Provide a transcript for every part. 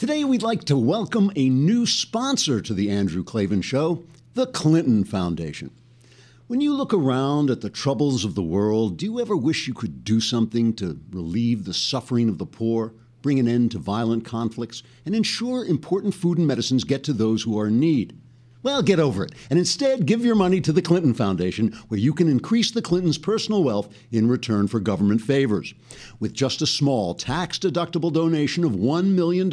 Today, we'd like to welcome a new sponsor to The Andrew Klavan Show the Clinton Foundation. When you look around at the troubles of the world, do you ever wish you could do something to relieve the suffering of the poor, bring an end to violent conflicts, and ensure important food and medicines get to those who are in need? Well, get over it and instead give your money to the Clinton Foundation, where you can increase the Clintons' personal wealth in return for government favors. With just a small tax deductible donation of $1 million,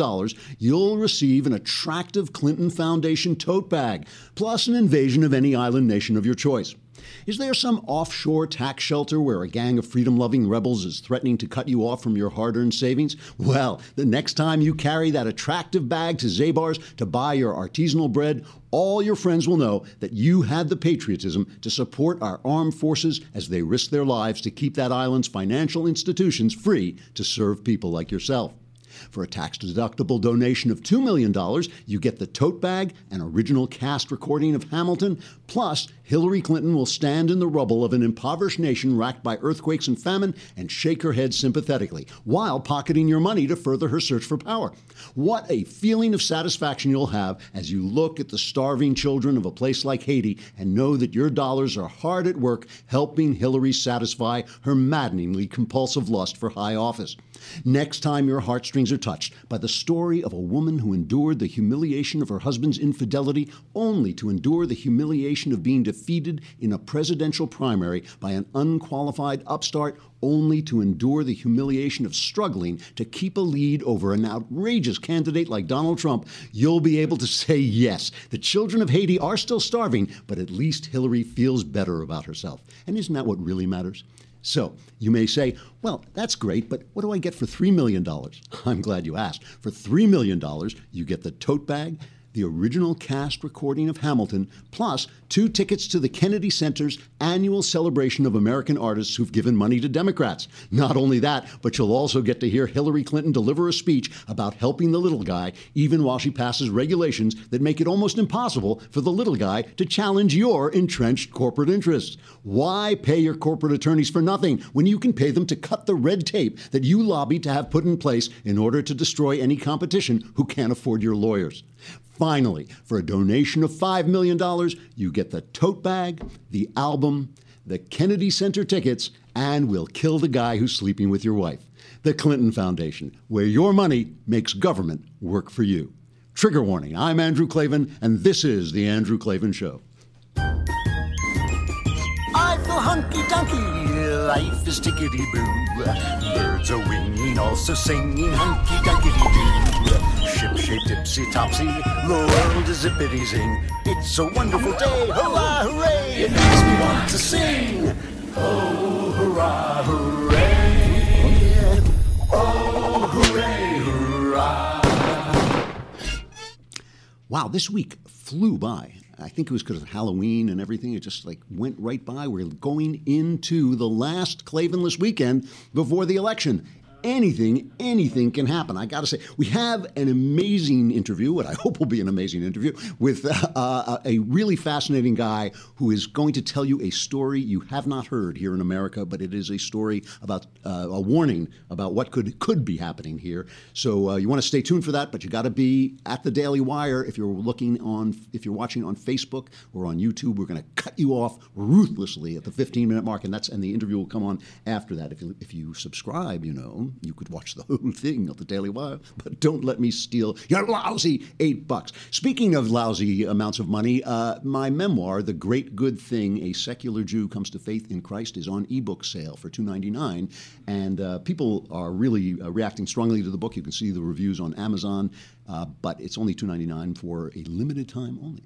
you'll receive an attractive Clinton Foundation tote bag, plus an invasion of any island nation of your choice. Is there some offshore tax shelter where a gang of freedom loving rebels is threatening to cut you off from your hard earned savings? Well, the next time you carry that attractive bag to Zabar's to buy your artisanal bread, all your friends will know that you had the patriotism to support our armed forces as they risk their lives to keep that island's financial institutions free to serve people like yourself. For a tax deductible donation of $2 million, you get the tote bag, an original cast recording of Hamilton, plus Hillary Clinton will stand in the rubble of an impoverished nation racked by earthquakes and famine and shake her head sympathetically, while pocketing your money to further her search for power. What a feeling of satisfaction you'll have as you look at the starving children of a place like Haiti and know that your dollars are hard at work helping Hillary satisfy her maddeningly compulsive lust for high office. Next time your heartstrings are touched by the story of a woman who endured the humiliation of her husband's infidelity only to endure the humiliation of being defeated in a presidential primary by an unqualified upstart only to endure the humiliation of struggling to keep a lead over an outrageous candidate like Donald Trump, you'll be able to say yes. The children of Haiti are still starving, but at least Hillary feels better about herself. And isn't that what really matters? So you may say, well, that's great, but what do I get for $3 million? I'm glad you asked. For $3 million, you get the tote bag, the original cast recording of Hamilton, plus two tickets to the Kennedy Center's annual celebration of American artists who've given money to Democrats. Not only that, but you'll also get to hear Hillary Clinton deliver a speech about helping the little guy, even while she passes regulations that make it almost impossible for the little guy to challenge your entrenched corporate interests. Why pay your corporate attorneys for nothing when you can pay them to cut the red tape that you lobbied to have put in place in order to destroy any competition who can't afford your lawyers? Finally, for a donation of $5 million, you get the tote bag, the album, the Kennedy Center tickets, and we'll kill the guy who's sleeping with your wife. The Clinton Foundation, where your money makes government work for you. Trigger warning I'm Andrew Klavan, and this is The Andrew Klavan Show. I feel hunky dunky, life is tickety boo. Birds are winging, also singing hunky dunky doo. Shape tipsy topsy, the world is zippity zing. It's a wonderful day, hurrah, hooray! It makes me want to sing. Oh, hurrah, hooray! Oh, hooray, hurrah! Wow, this week flew by. I think it was because of Halloween and everything. It just like went right by. We're going into the last Klavanless weekend before the election. Anything, anything can happen. I got to say, we have an amazing interview, what I hope will be an amazing interview, with uh, uh, a really fascinating guy who is going to tell you a story you have not heard here in America, but it is a story about uh, a warning about what could could be happening here. So uh, you want to stay tuned for that, but you got to be at the Daily Wire if you're looking on, if you're watching on Facebook or on YouTube. We're going to cut you off ruthlessly at the 15 minute mark, and that's and the interview will come on after that. If you, if you subscribe, you know you could watch the whole thing at the Daily Wire, but don't let me steal your lousy eight bucks. Speaking of lousy amounts of money, uh, my memoir, The Great Good Thing: A Secular Jew Comes to Faith in Christ, is on ebook sale for two ninety nine, and uh, people are really uh, reacting strongly to the book. You can see the reviews on Amazon, uh, but it's only two ninety nine for a limited time only.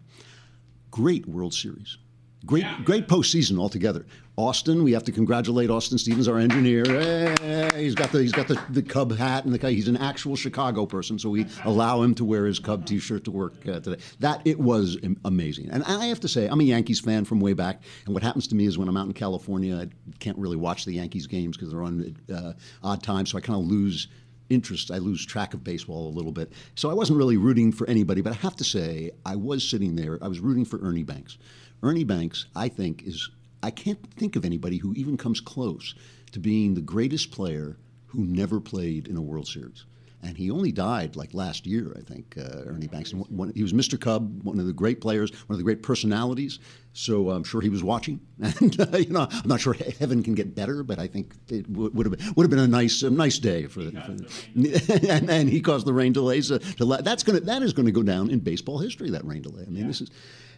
Great World Series. Great, great postseason altogether. Austin, we have to congratulate Austin Stevens, our engineer. Hey, he's got the he's got the, the Cub hat and the he's an actual Chicago person, so we allow him to wear his Cub T-shirt to work uh, today. That it was amazing, and I have to say, I'm a Yankees fan from way back. And what happens to me is when I'm out in California, I can't really watch the Yankees games because they're on uh, odd times, so I kind of lose interest. I lose track of baseball a little bit. So I wasn't really rooting for anybody, but I have to say, I was sitting there, I was rooting for Ernie Banks. Ernie Banks, I think, is, I can't think of anybody who even comes close to being the greatest player who never played in a World Series. and he only died like last year, I think. Uh, Ernie Banks. One, he was Mr. Cub, one of the great players, one of the great personalities. So I'm sure he was watching, and uh, you know, I'm not sure heaven can get better, but I think it would, would have been, would have been a nice a nice day for, for and, and, he caused the rain delays. Uh, to, that's gonna that is going to go down in baseball history. That rain delay. I mean, yeah. this is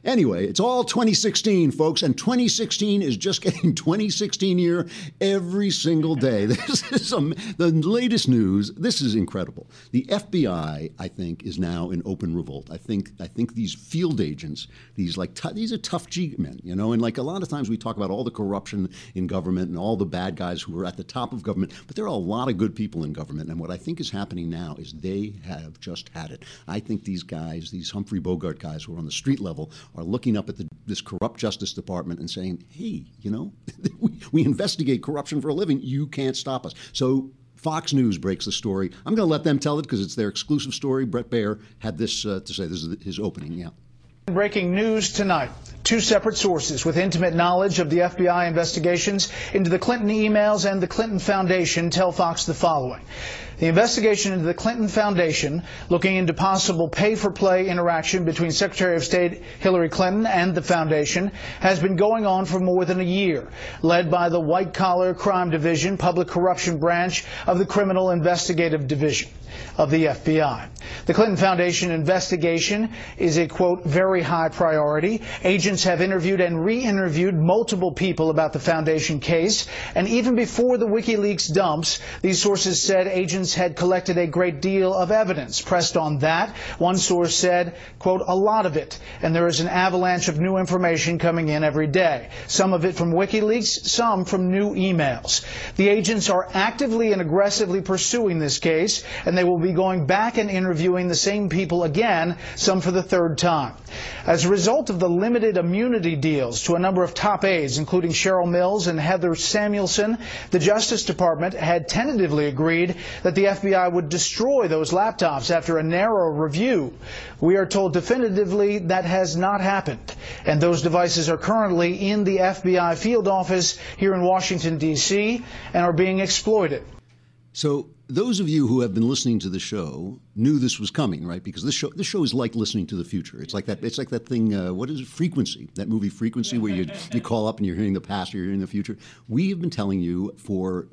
Anyway, it's all 2016, folks, and 2016 is just getting 2016 year every single day. This is some, the latest news. This is incredible. The FBI, I think, is now in open revolt. I think I think these field agents, these like t- these are tough G you know, and like a lot of times we talk about all the corruption in government and all the bad guys who are at the top of government, but there are a lot of good people in government. And what I think is happening now is they have just had it. I think these guys, these Humphrey Bogart guys who are on the street level, are looking up at the, this corrupt Justice Department and saying, hey, you know, we, we investigate corruption for a living. You can't stop us. So Fox News breaks the story. I'm going to let them tell it because it's their exclusive story. Bret Baier had this uh, to say. This is his opening. Yeah. Breaking news tonight. Two separate sources with intimate knowledge of the FBI investigations into the Clinton emails and the Clinton Foundation tell Fox the following. The investigation into the Clinton Foundation, looking into possible pay-for-play interaction between Secretary of State Hillary Clinton and the foundation, has been going on for more than a year, led by the White Collar Crime Division, Public Corruption Branch of the Criminal Investigative Division of the FBI. The Clinton Foundation investigation is a, quote, very high priority. Agents have interviewed and re-interviewed multiple people about the foundation case, and even before the WikiLeaks dumps, these sources said agents had collected a great deal of evidence. Pressed on that, one source said, quote, a lot of it, and there is an avalanche of new information coming in every day. Some of it from WikiLeaks, some from new emails. The agents are actively and aggressively pursuing this case, and they will be going back and interviewing the same people again, some for the third time. As a result of the limited immunity deals to a number of top aides, including Cheryl Mills and Heather Samuelson, the Justice Department had tentatively agreed that the FBI would destroy those laptops after a narrow review. We are told definitively that has not happened, and those devices are currently in the FBI field office here in Washington, D.C., and are being exploited. So those of you who have been listening to the show knew this was coming, right? Because this show this show is like listening to the future. It's like that. It's like that thing. Uh, what is it? Frequency. That movie Frequency, where you you call up and you're hearing the past, or you're hearing the future. We have been telling you for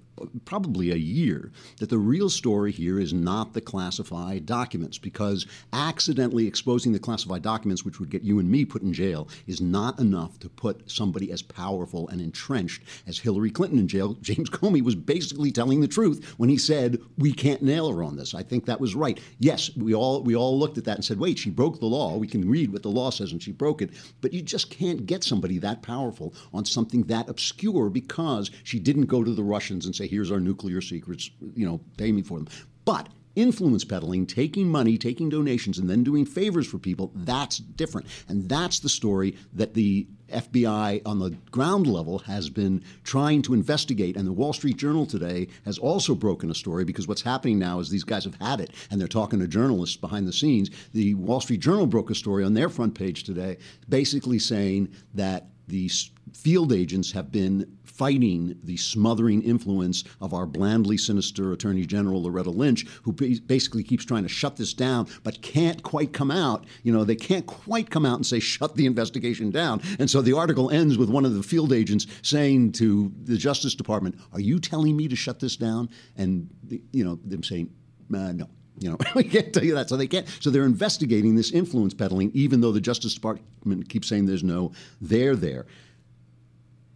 probably a year that the real story here is not the classified documents because accidentally exposing the classified documents, which would get you and me put in jail, is not enough to put somebody as powerful and entrenched as Hillary Clinton in jail. James Comey was basically telling the truth when he said we can't nail her on this. I think that was right. Yes, we all we all looked at that and said, wait, she broke the law. We can read what the law says and she broke it. But you just can't get somebody that powerful on something that obscure because she didn't go to the Russians and say, here's our nuclear secrets, you know, pay me for them. But influence peddling, taking money, taking donations, and then doing favors for people, that's different. And that's the story that the FBI on the ground level has been trying to investigate. And the Wall Street Journal today has also broken a story because what's happening now is these guys have had it and they're talking to journalists behind the scenes. The Wall Street Journal broke a story on their front page today basically saying that the field agents have been fighting the smothering influence of our blandly sinister Attorney General Loretta Lynch, who basically keeps trying to shut this down, but can't quite come out. You know, they can't quite come out and say, shut the investigation down. And so the article ends with one of the field agents saying to the Justice Department, Are you telling me to shut this down? And, you know, them saying, uh, No. You know, we can't tell you that. So they can't. So they're investigating this influence peddling, even though the Justice Department keeps saying there's no there there.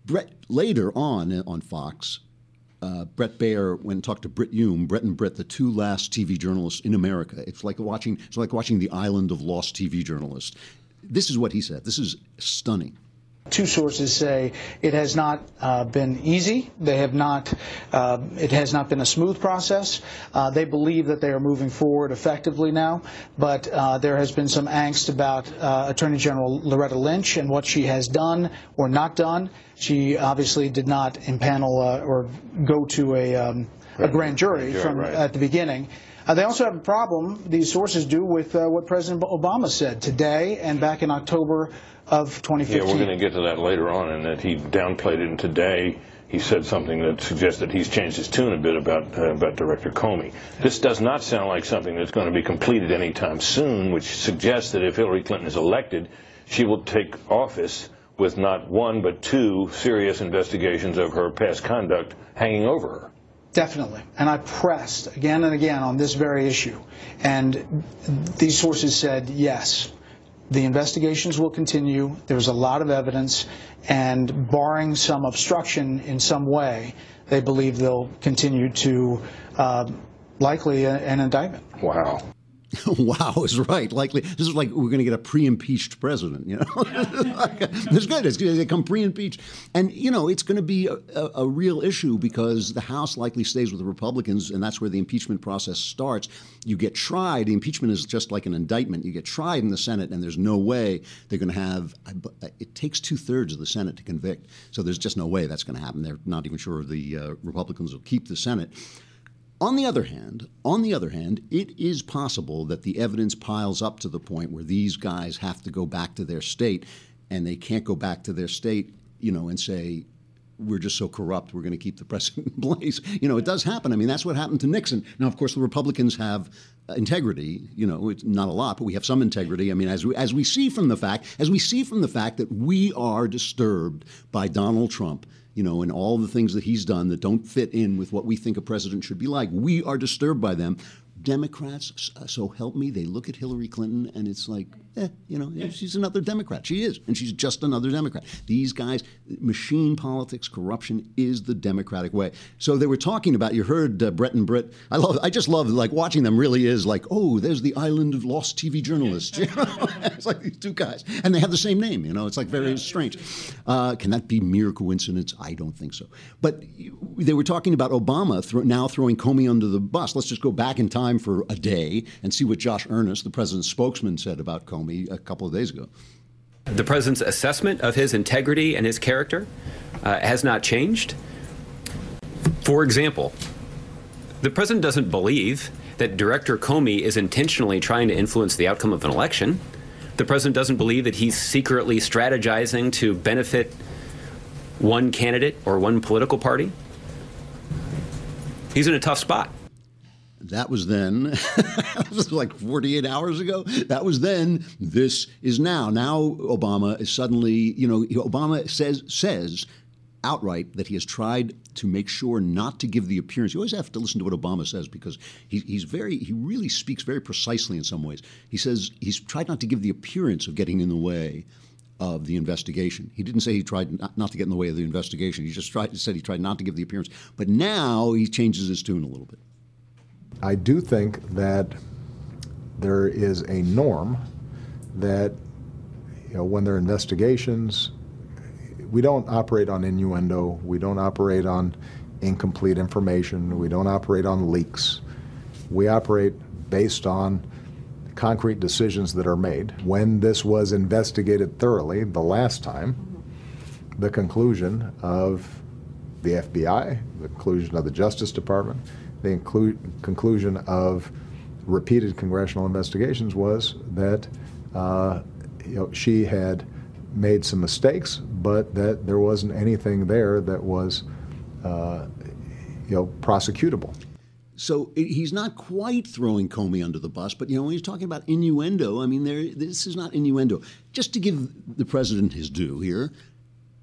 Bret later on uh, on Fox, uh, Bret Baier went and talked to Brit Hume, Bret and Brit, the two last TV journalists in America. It's like watching it's like watching the island of lost TV journalists. This is what he said. This is stunning. Two sources say it has not uh, been easy. They have not. Uh, it has not been a smooth process. Uh, they believe that they are moving forward effectively now, but uh, there has been some angst about uh, Attorney General Loretta Lynch and what she has done or not done. She obviously did not impanel uh, or go to a, um, a grand jury from right. at the beginning. Uh, they also have a problem, these sources do, with uh, what President Obama said today and back in October of 2015. Yeah, we're going to get to that later on, and that he downplayed it, and today he said something that suggests that he's changed his tune a bit about uh, about Director Comey. This does not sound like something that's going to be completed anytime soon, which suggests that if Hillary Clinton is elected, she will take office with not one but two serious investigations of her past conduct hanging over her. Definitely. And I pressed again and again on this very issue. And these sources said yes. The investigations will continue. There's a lot of evidence, and barring some obstruction in some way, they believe they'll continue to uh, likely a, an indictment. Wow. wow is right. Likely, this is like we're going to get a pre-impeached president. You know, it's good. It's going to come pre-impeached, and you know it's going to be a, a, a, real issue because the House likely stays with the Republicans, and that's where the impeachment process starts. You get tried. The impeachment is just like an indictment. You get tried in the Senate, and there's no way they're going to have. It takes two thirds of the Senate to convict, so there's just no way that's going to happen. They're not even sure the uh, Republicans will keep the Senate. On the other hand, on the other hand, it is possible that the evidence piles up to the point where these guys have to go back to their state and they can't go back to their state, you know, and say, we're just so corrupt, we're going to keep the president in place. You know, it does happen. I mean, that's what happened to Nixon. Now, of course, the Republicans have uh, integrity. You know, it's not a lot, but we have some integrity. I mean, as we, as we see from the fact, as we see from the fact that we are disturbed by Donald Trump you know, and all the things that he's done that don't fit in with what we think a president should be like. We are disturbed by them. Democrats, so help me, they look at Hillary Clinton and it's like, eh, you know, she's another Democrat. She is, and she's just another Democrat. These guys, machine politics, corruption is the Democratic way. So they were talking about. You heard uh, Bret and Brit. I love. I just love like watching them. Really is like, oh, there's the island of lost TV journalists. You know? it's like these two guys, and they have the same name. You know, it's like very strange. Uh, can that be mere coincidence? I don't think so. But they were talking about Obama now throwing Comey under the bus. Let's just go back in time for a day and see what Josh Earnest, the president's spokesman, said about Comey me a couple of days ago. The president's assessment of his integrity and his character uh, has not changed. For example, the president doesn't believe that Director Comey is intentionally trying to influence the outcome of an election. The president doesn't believe that he's secretly strategizing to benefit one candidate or one political party. He's in a tough spot. That was then. this was like 48 hours ago. That was then. This is now. Now Obama is suddenly, you know, Obama says says outright that he has tried to make sure not to give the appearance. You always have to listen to what Obama says because he, he's very, he really speaks very precisely in some ways. He says he's tried not to give the appearance of getting in the way of the investigation. He didn't say he tried not, not to get in the way of the investigation. He just tried, said he tried not to give the appearance. But now he changes his tune a little bit. I do think that there is a norm that you know when there are investigations, we don't operate on innuendo, we don't operate on incomplete information, we don't operate on leaks. We operate based on concrete decisions that are made. When this was investigated thoroughly the last time, the conclusion of the FBI, the conclusion of the Justice Department, the inclu- conclusion of repeated congressional investigations was that uh, you know, she had made some mistakes, but that there wasn't anything there that was uh, you know prosecutable. So he's not quite throwing Comey under the bus, but you know when he's talking about innuendo, I mean, there, this is not innuendo. Just to give the president his due here,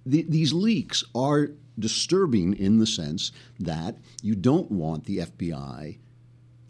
the, these leaks are disturbing in the sense that you don't want the FBI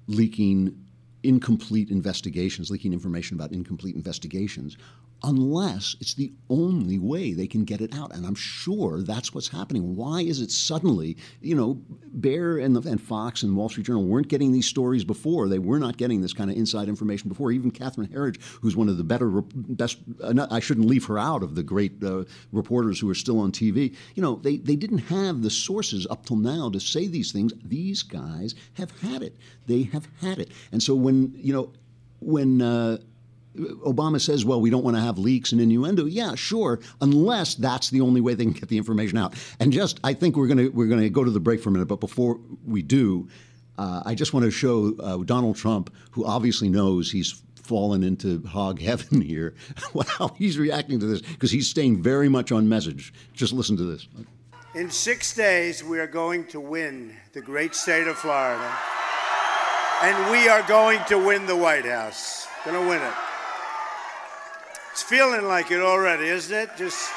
leaking incomplete investigations, leaking information about incomplete investigations unless it's the only way they can get it out. And I'm sure that's what's happening. Why is it suddenly, you know, Baier and, the, and Fox and Wall Street Journal weren't getting these stories before. They were not getting this kind of inside information before. Even Catherine Herridge, who's one of the better, best, uh, I shouldn't leave her out of the great uh, reporters who are still on TV. You know, they, they didn't have the sources up till now to say these things. These guys have had it. They have had it. And so when, you know, when, uh, Obama says, well, we don't want to have leaks and innuendo. Yeah, sure, unless that's the only way they can get the information out. And just, I think we're going to we're going to go to the break for a minute, but before we do, uh, I just want to show uh, Donald Trump, who obviously knows he's fallen into hog heaven here, how he's reacting to this because he's staying very much on message. Just listen to this. In six days, we are going to win the great state of Florida. And we are going to win the White House. Gonna win it. It's feeling like it already, isn't it? Just,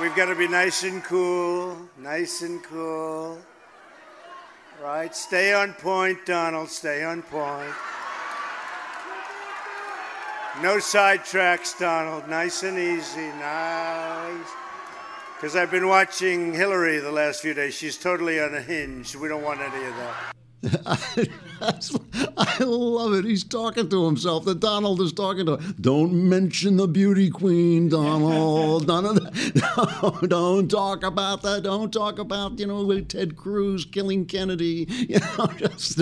we've got to be nice and cool, nice and cool. Right? Stay on point, Donald, stay on point. No sidetracks, Donald. Nice and easy. Nice. Because I've been watching Hillary the last few days. She's totally unhinged. We don't want any of that. I love it. He's talking to himself. The Donald is talking to him. Don't mention the beauty queen, Donald. None of that. No, don't talk about that. Don't talk about, you know, Ted Cruz killing Kennedy. You know, just.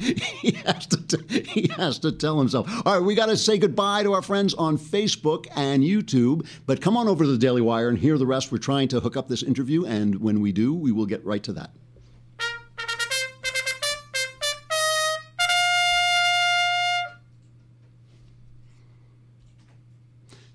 He has to, he has to tell himself. All right, we got to say goodbye to our friends on Facebook and YouTube. But come on over to the Daily Wire and hear the rest. We're trying to hook up this interview, and when we do, we will get right to that.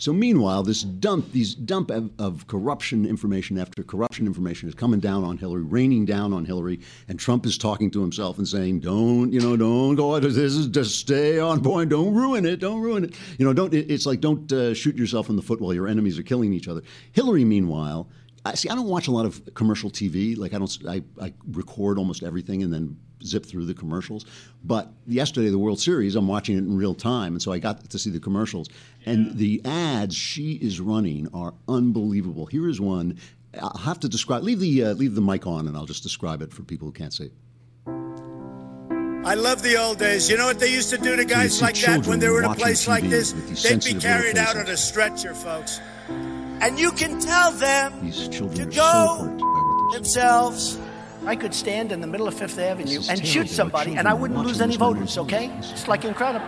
So meanwhile, this dump, these dump of, of, corruption information after corruption information is coming down on Hillary, raining down on Hillary, and Trump is talking to himself and saying, "Don't, you know, don't go. This is just stay on point. Don't ruin it. Don't ruin it. You know, don't. It's like don't uh, shoot yourself in the foot while your enemies are killing each other." Hillary, meanwhile. I see. I don't watch a lot of commercial TV. Like I don't. I, I record almost everything and then zip through the commercials. But yesterday, the World Series, I'm watching it in real time, and so I got to see the commercials. And the ads she is running are unbelievable. Here is one. I'll have to describe. Leave the uh, leave the mic on, and I'll just describe it for people who can't see. I love the old days. You know what they used to do to guys like that when they were in a place TV like this? They'd be carried little out on a stretcher, folks. And you can tell them These children to are so go hurt by what they're themselves. I could stand in the middle of Fifth Avenue and terrible. shoot somebody, and I wouldn't lose any voters. Okay, it's like incredible.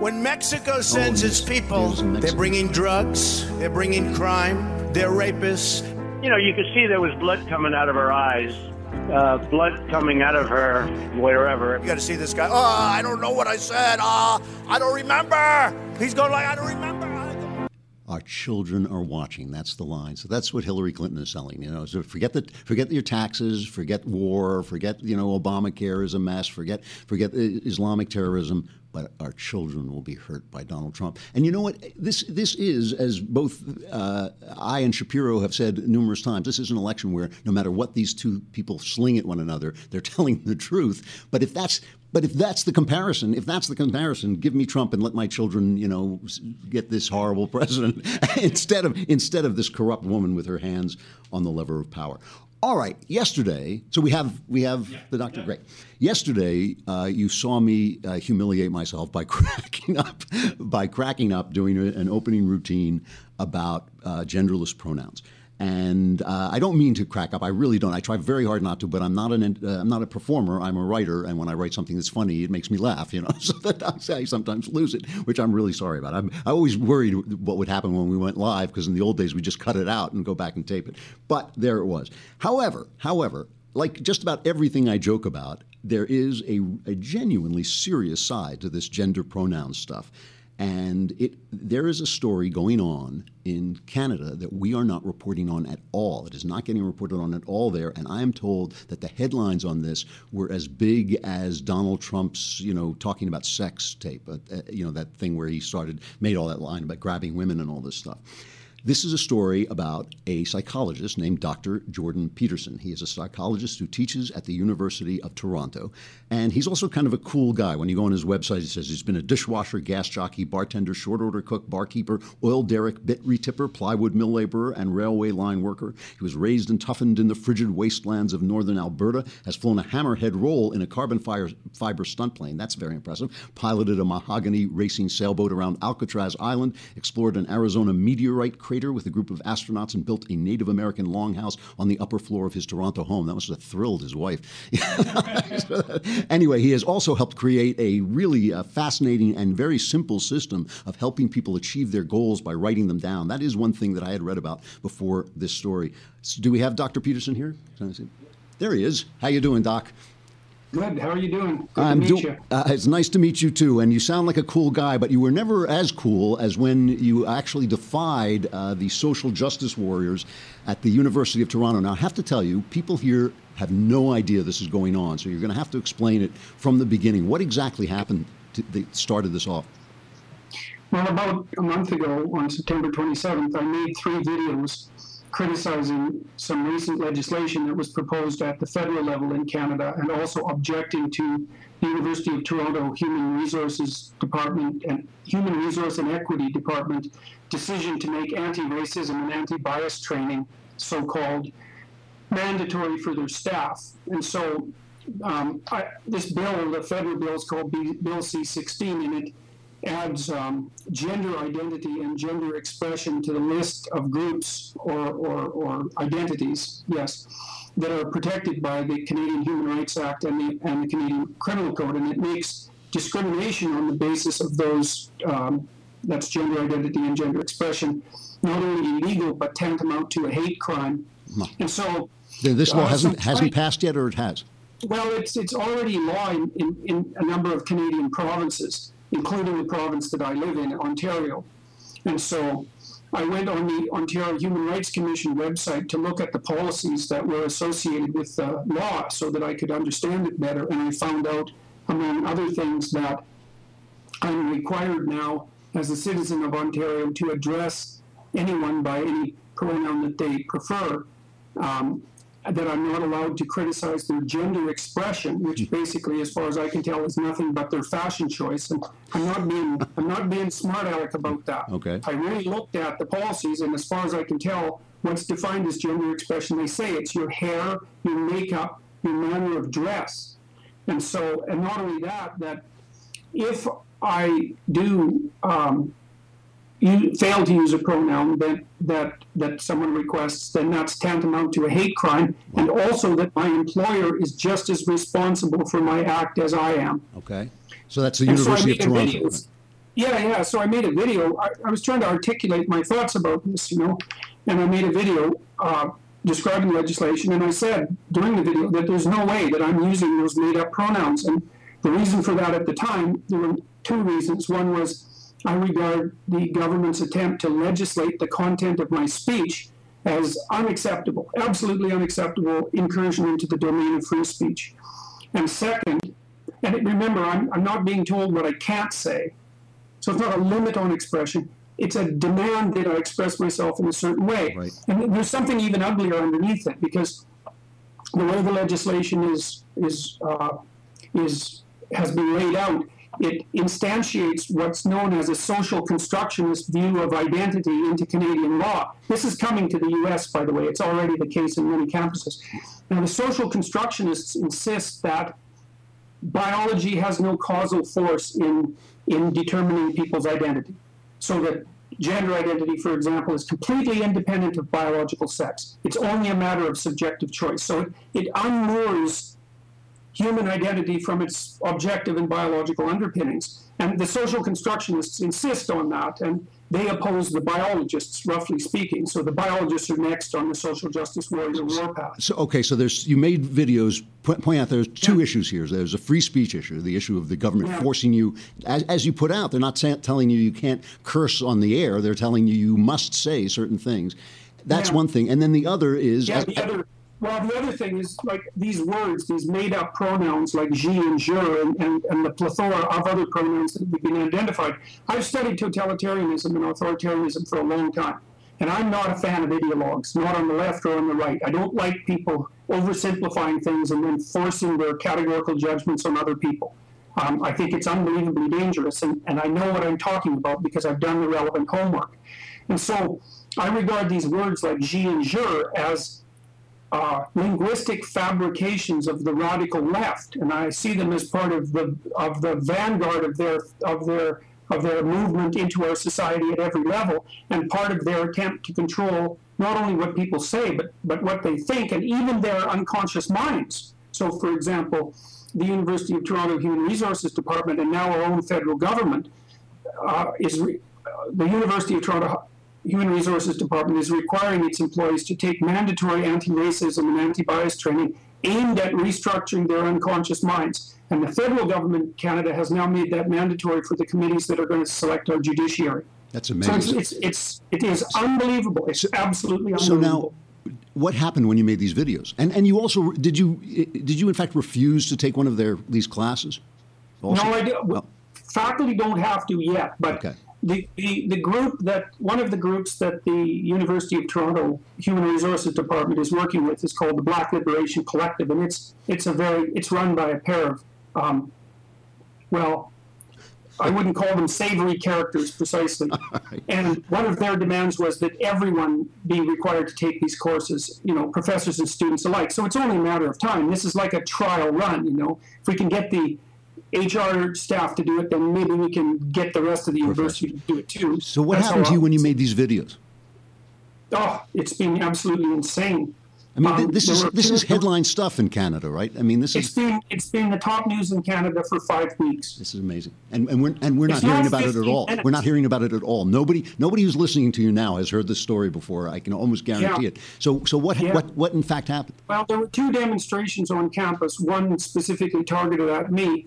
When Mexico sends yes, its people, there's a Mexican. they're bringing drugs, they're bringing crime, they're rapists. you know, you could see there was blood coming out of her eyes, uh, blood coming out of her wherever. You got to see this guy. Oh, I don't know what I said. Ah, I don't remember. He's going like, I don't remember. Our children are watching. That's the line. So that's what Hillary Clinton is selling. You know, so forget the forget your taxes, forget war, forget you know Obamacare is a mess, forget forget Islamic terrorism. But our children will be hurt by Donald Trump. And you know what? This this is as both uh, I and Shapiro have said numerous times. This is an election where no matter what these two people sling at one another, they're telling the truth. But if that's but if that's the comparison, if that's the comparison, give me Trump and let my children, you know, get this horrible president instead of instead of this corrupt woman with her hands on the lever of power. All right. Yesterday, so we have we have the doctor. Great. Yesterday, uh, you saw me uh, humiliate myself by cracking up by cracking up doing an opening routine about uh, genderless pronouns. And uh, I don't mean to crack up. I really don't. I try very hard not to. But I'm not an uh, I'm not a performer. I'm a writer. And when I write something that's funny, it makes me laugh. You know. So that I sometimes lose it, which I'm really sorry about. I'm, I always worried what would happen when we went live because in the old days we just cut it out and go back and tape it. But there it was. However, however, like just about everything I joke about, there is a, a genuinely serious side to this gender pronoun stuff. And it, there is a story going on in Canada that we are not reporting on at all. It is not getting reported on at all there. And I am told that the headlines on this were as big as Donald Trump's, you know, talking about sex tape, uh, uh, you know, that thing where he started, made all that line about grabbing women and all this stuff. This is a story about a psychologist named Dr. Jordan Peterson. He is a psychologist who teaches at the University of Toronto. And he's also kind of a cool guy. When you go on his website, he says he's been a dishwasher, gas jockey, bartender, short order cook, barkeeper, oil derrick, bit retipper, plywood mill laborer, and railway line worker. He was raised and toughened in the frigid wastelands of northern Alberta, has flown a hammerhead roll in a carbon fire, fiber stunt plane. That's very impressive. Piloted a mahogany racing sailboat around Alcatraz Island, explored an Arizona meteorite crater with a group of astronauts, and built a Native American longhouse on the upper floor of his Toronto home. That must have thrilled his wife. anyway, he has also helped create a really uh, fascinating and very simple system of helping people achieve their goals by writing them down. That is one thing that I had read about before this story. S- Do we have Dr. Peterson here? There he is. How you doing, Doc? Good. How are you doing? Good I'm to meet do- you. uh, it's nice to meet you too, and you sound like a cool guy. But you were never as cool as when you actually defied uh, the social justice warriors at the University of Toronto. Now, I have to tell you, people here have no idea this is going on, so you're going to have to explain it from the beginning. What exactly happened to, that started this off? Well, about a month ago, on September 27th, I made three videos criticizing some recent legislation that was proposed at the federal level in Canada and also objecting to the University of Toronto Human Resources Department and Human Resource and Equity Department decision to make anti-racism and anti-bias training, so-called, mandatory for their staff. And so um, I, this bill, the federal bill, is called Bill C-16, and it adds um, gender identity and gender expression to the list of groups or, or, or identities, yes, that are protected by the Canadian Human Rights Act and the, and the Canadian Criminal Code. And it makes discrimination on the basis of those, um, that's gender identity and gender expression, not only illegal but tantamount to a hate crime. And so This law uh, hasn't hasn't passed yet, or it has? well, it's it's already law in, in, in a number of Canadian provinces, including the province that I live in, Ontario. And so I went on the Ontario Human Rights Commission website to look at the policies that were associated with the law so that I could understand it better. And I found out, among other things, that I'm required now, as a citizen of Ontario, to address anyone by any pronoun that they prefer. Um, that I'm not allowed to criticize their gender expression, which basically, as far as I can tell, is nothing but their fashion choice. And I'm not being I'm not being smart aleck about that. Okay. I really looked at the policies, and as far as I can tell, what's defined as gender expression, they say it's your hair, your makeup, your manner of dress. And so, and not only that, that if I do um, you fail to use a pronoun that that that someone requests, then that's tantamount to a hate crime, and also that my employer is just as responsible for my act as I am. Okay, so that's the And so University of Toronto. video. Yeah, yeah. So I made a video. I, I was trying to articulate my thoughts about this, you know, and I made a video uh, describing the legislation, and I said during the video that there's no way that I'm using those made-up pronouns, and the reason for that at the time there were two reasons. One was I regard the government's attempt to legislate the content of my speech as unacceptable, absolutely unacceptable incursion into the domain of free speech. And second, and remember, I'm, I'm not being told what I can't say. So it's not a limit on expression. It's a demand that I express myself in a certain way. Right. And there's something even uglier underneath it because the way the legislation is is uh, is has been laid out, it instantiates what's known as a social constructionist view of identity into Canadian law. This is coming to the U.S., by the way. It's already the case in many campuses. Now, the social constructionists insist that biology has no causal force in in determining people's identity. So that gender identity, for example, is completely independent of biological sex. It's only a matter of subjective choice. So it, it unmoors human identity from its objective and biological underpinnings. And the social constructionists insist on that, and they oppose the biologists, roughly speaking. So the biologists are next on the social justice warrior warpath. So okay, so there's you made videos point out there's two issues here. There's a free speech issue, the issue of the government Yeah. forcing you, as, as you put out, they're not telling you you can't curse on the air. They're telling you you must say certain things. That's Yeah. one thing, and then the other is Yeah, uh, the other, well, the other thing is like these words, these made up pronouns like je and je, and, and, and the plethora of other pronouns that have been identified. I've studied totalitarianism and authoritarianism for a long time. And I'm not a fan of ideologues, not on the left or on the right. I don't like people oversimplifying things and then forcing their categorical judgments on other people. Um, I think it's unbelievably dangerous, and, and I know what I'm talking about because I've done the relevant homework. And so I regard these words like je and jure as uh, linguistic fabrications of the radical left, and I see them as part of the of the vanguard of their of their of their movement into our society at every level, and part of their attempt to control not only what people say, but but what they think, and even their unconscious minds. So, for example, the University of Toronto Human Resources Department, and now our own federal government, uh, is uh, the University of Toronto Human Resources Department is requiring its employees to take mandatory anti-racism and anti-bias training aimed at restructuring their unconscious minds. And the federal government, Canada, has now made that mandatory for the committees that are going to select our judiciary. That's So amazing. it's, it's, it's it is unbelievable. It's absolutely unbelievable. So now, what happened when you made these videos? And and you also did you did you in fact refuse to take one of their these classes? Also? No, I do. Oh, Faculty don't have to yet, but Okay. The, the, the group that one of the groups that the University of Toronto Human Resources Department is working with is called the Black Liberation Collective, and it's it's a very it's run by a pair of um, well, I wouldn't call them savory characters precisely. And one of their demands was that everyone be required to take these courses, you know, professors and students alike. So it's only a matter of time. This is like a trial run, you know. If we can get the HR staff to do it, then maybe we can get the rest of the university to do it too. So what That's happened to you when you made these videos? Oh, it's been absolutely insane. I mean, Um, this is were this is headline stuff in Canada, right? I mean, this It's is been it's been the top news in Canada for five weeks. this is amazing, and and we're and we're not It's not hearing about it at all. minutes. We're not hearing about it at all. Nobody nobody who's listening to you now has heard this story before. I can almost guarantee Yeah. it. So so what Yeah. what what in fact happened? Well, there were two demonstrations on campus, one specifically targeted at me,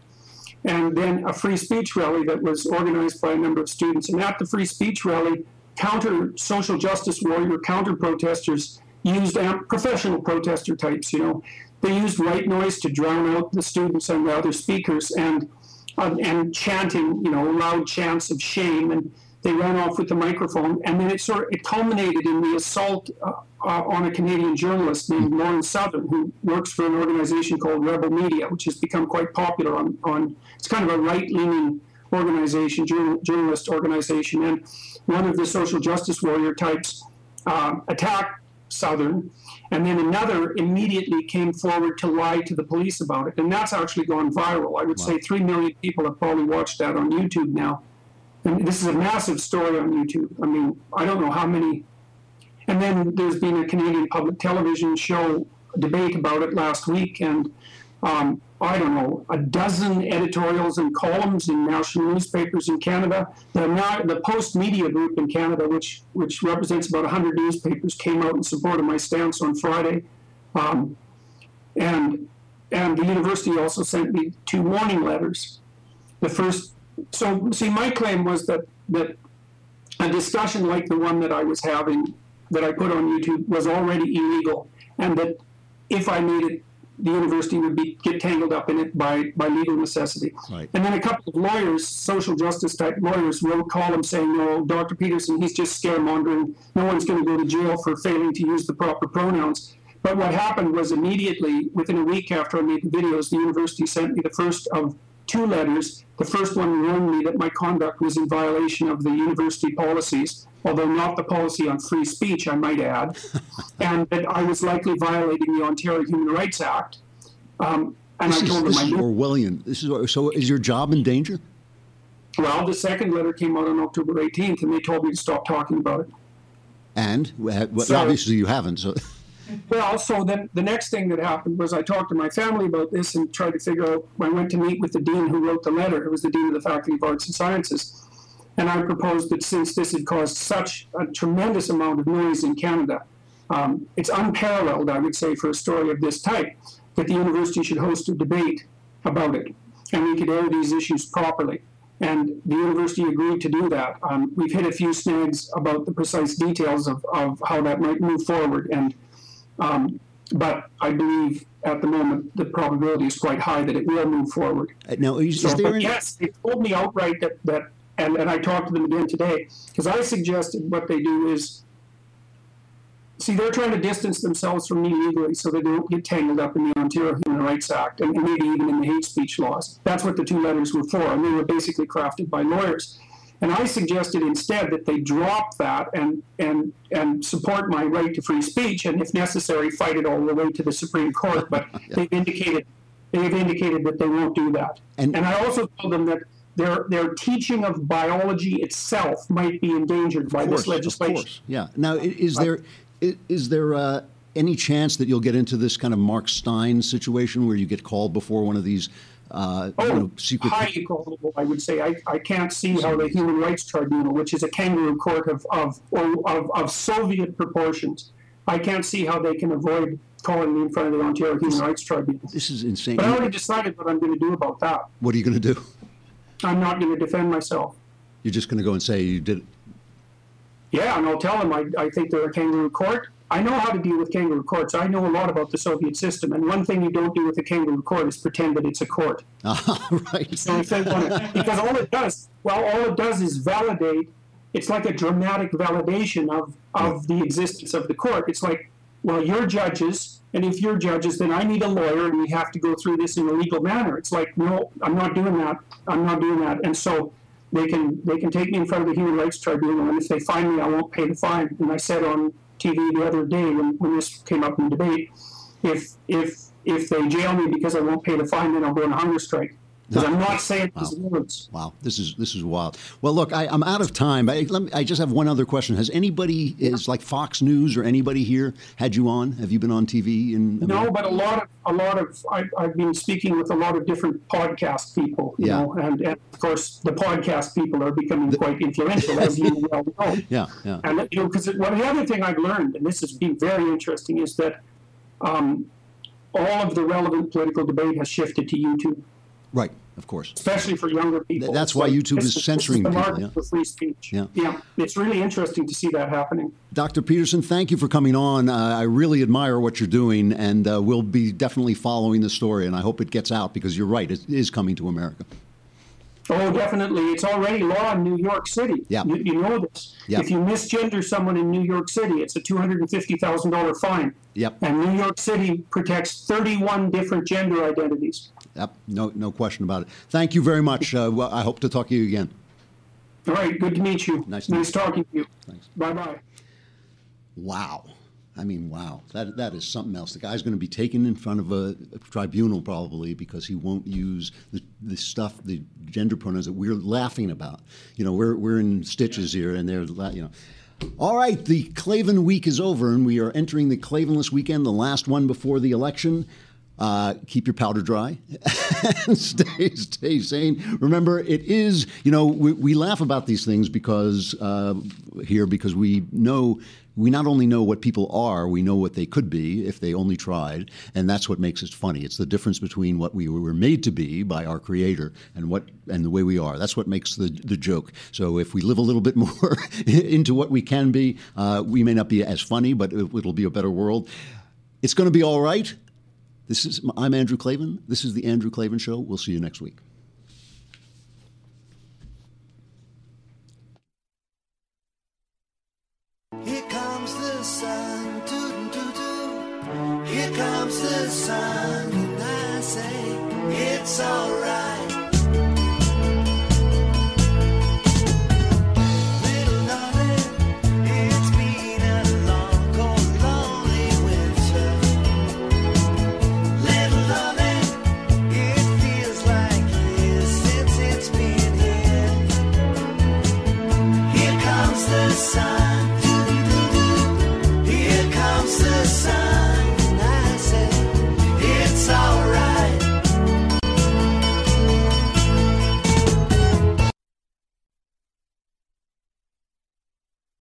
and then a free speech rally that was organized by a number of students. And at the free speech rally, counter social justice warrior, counter protesters used professional protester types, you know. They used white noise to drown out the students and the other speakers and uh, and chanting, you know, loud chants of shame. And they ran off with the microphone. And then it sort of it culminated in the assault uh, uh, on a Canadian journalist named Lauren Southern, who works for an organization called Rebel Media, which has become quite popular on, on it's kind of a right-leaning organization, journal, journalist organization. And one of the social justice warrior types uh, attacked Southern, and then another immediately came forward to lie to the police about it. And that's actually gone viral. I would say 3 million people have probably watched that on YouTube now. And this is a massive story on YouTube. I mean, I don't know how many. And then there's been a Canadian public television show debate about it last week, and um, I don't know, a dozen editorials and columns in national newspapers in Canada. The, the Post Media Group in Canada, which which represents about 100 newspapers, came out in support of my stance on Friday, um, and and the university also sent me two warning letters. The first, so see, my claim was that that a discussion like the one that I was having, that I put on YouTube, was already illegal, and that if I made it, the university would be get tangled up in it by by legal necessity. Right. And then a couple of lawyers, social justice type lawyers, wrote columns saying, oh, "No, Dr. Peterson, he's just scaremongering. No one's going to go to jail for failing to use the proper pronouns." But what happened was immediately, within a week after I made the videos, the university sent me the first of two letters. The first one warned me that my conduct was in violation of the university policies, although not the policy on free speech, I might add, and that I was likely violating the Ontario Human Rights Act. Um, and This I is, told them this I is knew. Orwellian. This is so. Is your job in danger? Well, the second letter came out on October 18th, and they told me to stop talking about it. And well, So- obviously you haven't. So Well, so then the next thing that happened was I talked to my family about this and tried to figure out. I went to meet with the dean who wrote the letter. It was the dean of the Faculty of Arts and Sciences, and I proposed that since this had caused such a tremendous amount of noise in Canada, um, it's unparalleled, I would say, for a story of this type, that the university should host a debate about it, and we could air these issues properly. And the university agreed to do that. Um, we've hit a few snags about the precise details of, of how that might move forward, and um, but I believe at the moment the probability is quite high that it will move forward. Uh, now, is, So, is there any, yes, they told me outright that, that and, and I talked to them again today, because I suggested what they do is see, they're trying to distance themselves from me legally so they don't get tangled up in the Ontario Human Rights Act and, and maybe even in the hate speech laws. That's what the two letters were for, and they were basically crafted by lawyers. And I suggested instead that they drop that and, and, and support my right to free speech, and if necessary, fight it all the way to the Supreme Court. But they've indicated they've indicated that they won't do that. And- And, I also told them that their their teaching of biology itself might be endangered by of this legislation. Of course, yeah. Now, is there is there uh, any chance that you'll get into this kind of Mark Steyn situation where you get called before one of these, uh, you Oh, know, secret? highly probable, I would say. I, I can't see how the Human Rights Tribunal, which is a kangaroo court of, of, of, of Soviet proportions, I can't see how they can avoid calling me in front of the Ontario Human Rights Tribunal. This is insane. But I already decided what I'm going to do about that. What are you going to do? I'm not going to defend myself. You're just going to go and say you did it. Yeah, and I'll tell them I, I think they're a kangaroo court. I know how to deal with kangaroo courts. I know a lot about the Soviet system, and one thing you don't do with a kangaroo court is pretend that it's a court. right. So if they want to, because all it does, well, all it does is validate. It's like a dramatic validation of of the existence of the court. It's like, well, you're judges, and if you're judges, then I need a lawyer, and we have to go through this in a legal manner. It's like, no, I'm not doing that. I'm not doing that. And so they can they can take me in front of the Human Rights Tribunal, and if they find me, I won't pay the fine. And I said on TV the other day when, when this came up in debate, if if if they jail me because I won't pay the fine, then I'll go on a hunger strike. Because I'm not saying these words. Wow, this is this is wild. Well, look, I, I'm out of time. I, let me, I just have one other question. Has anybody, is like Fox News or anybody here, had you on? Have you been on TV? In No, but a lot of a lot of I, I've been speaking with a lot of different podcast people, you Yeah. know, and, and of course the podcast people are becoming quite influential, as you well know. Yeah, yeah. And you know, because one the other thing I've learned, and this has been very interesting, is that um, all of the relevant political debate has shifted to YouTube, Right, of course. especially for younger people. that's It's why like, YouTube is censoring the people, market yeah. for free speech. Yeah. yeah, it's really interesting to see that happening. Dr. Peterson, thank you for coming on. Uh, I really admire what you're doing, and uh, we'll be definitely following the story, and I hope it gets out because you're right, it is coming to America. Oh, definitely. It's already law in New York City. Yeah. You, you know this. Yeah. If you misgender someone in New York City, it's a $250,000 fine. Yep. And New York City protects 31 different gender identities. Yep, no, no question about it. Thank you very much. Uh, well, I hope to talk to you again. All right. Good to meet you. Nice nice talking to you. Thanks. Bye bye. Wow. I mean, wow. That that is something else. The guy's going to be taken in front of a, a tribunal probably because he won't use the, the stuff, the gender pronouns that we're laughing about. You know, we're we're in stitches here, and they're la- you know. All right, the Klavan week is over, and we are entering the Klavanless weekend, the last one before the election. Uh, keep your powder dry and stay stay sane. Remember, it is you know we, we laugh about these things because uh, here because we know we not only know what people are, we know what they could be if they only tried, and that's what makes it funny. It's the difference between what we were made to be by our Creator and what and the way we are. That's what makes the the joke. So if we live a little bit more into what we can be, uh, we may not be as funny, but it, it'll be a better world. It's going to be all right. This is I'm Andrew Klavan. This is the Andrew Klavan Show. We'll see you next week. Here comes the sun, doo doo doo. Here comes the sun, and I say it's alright.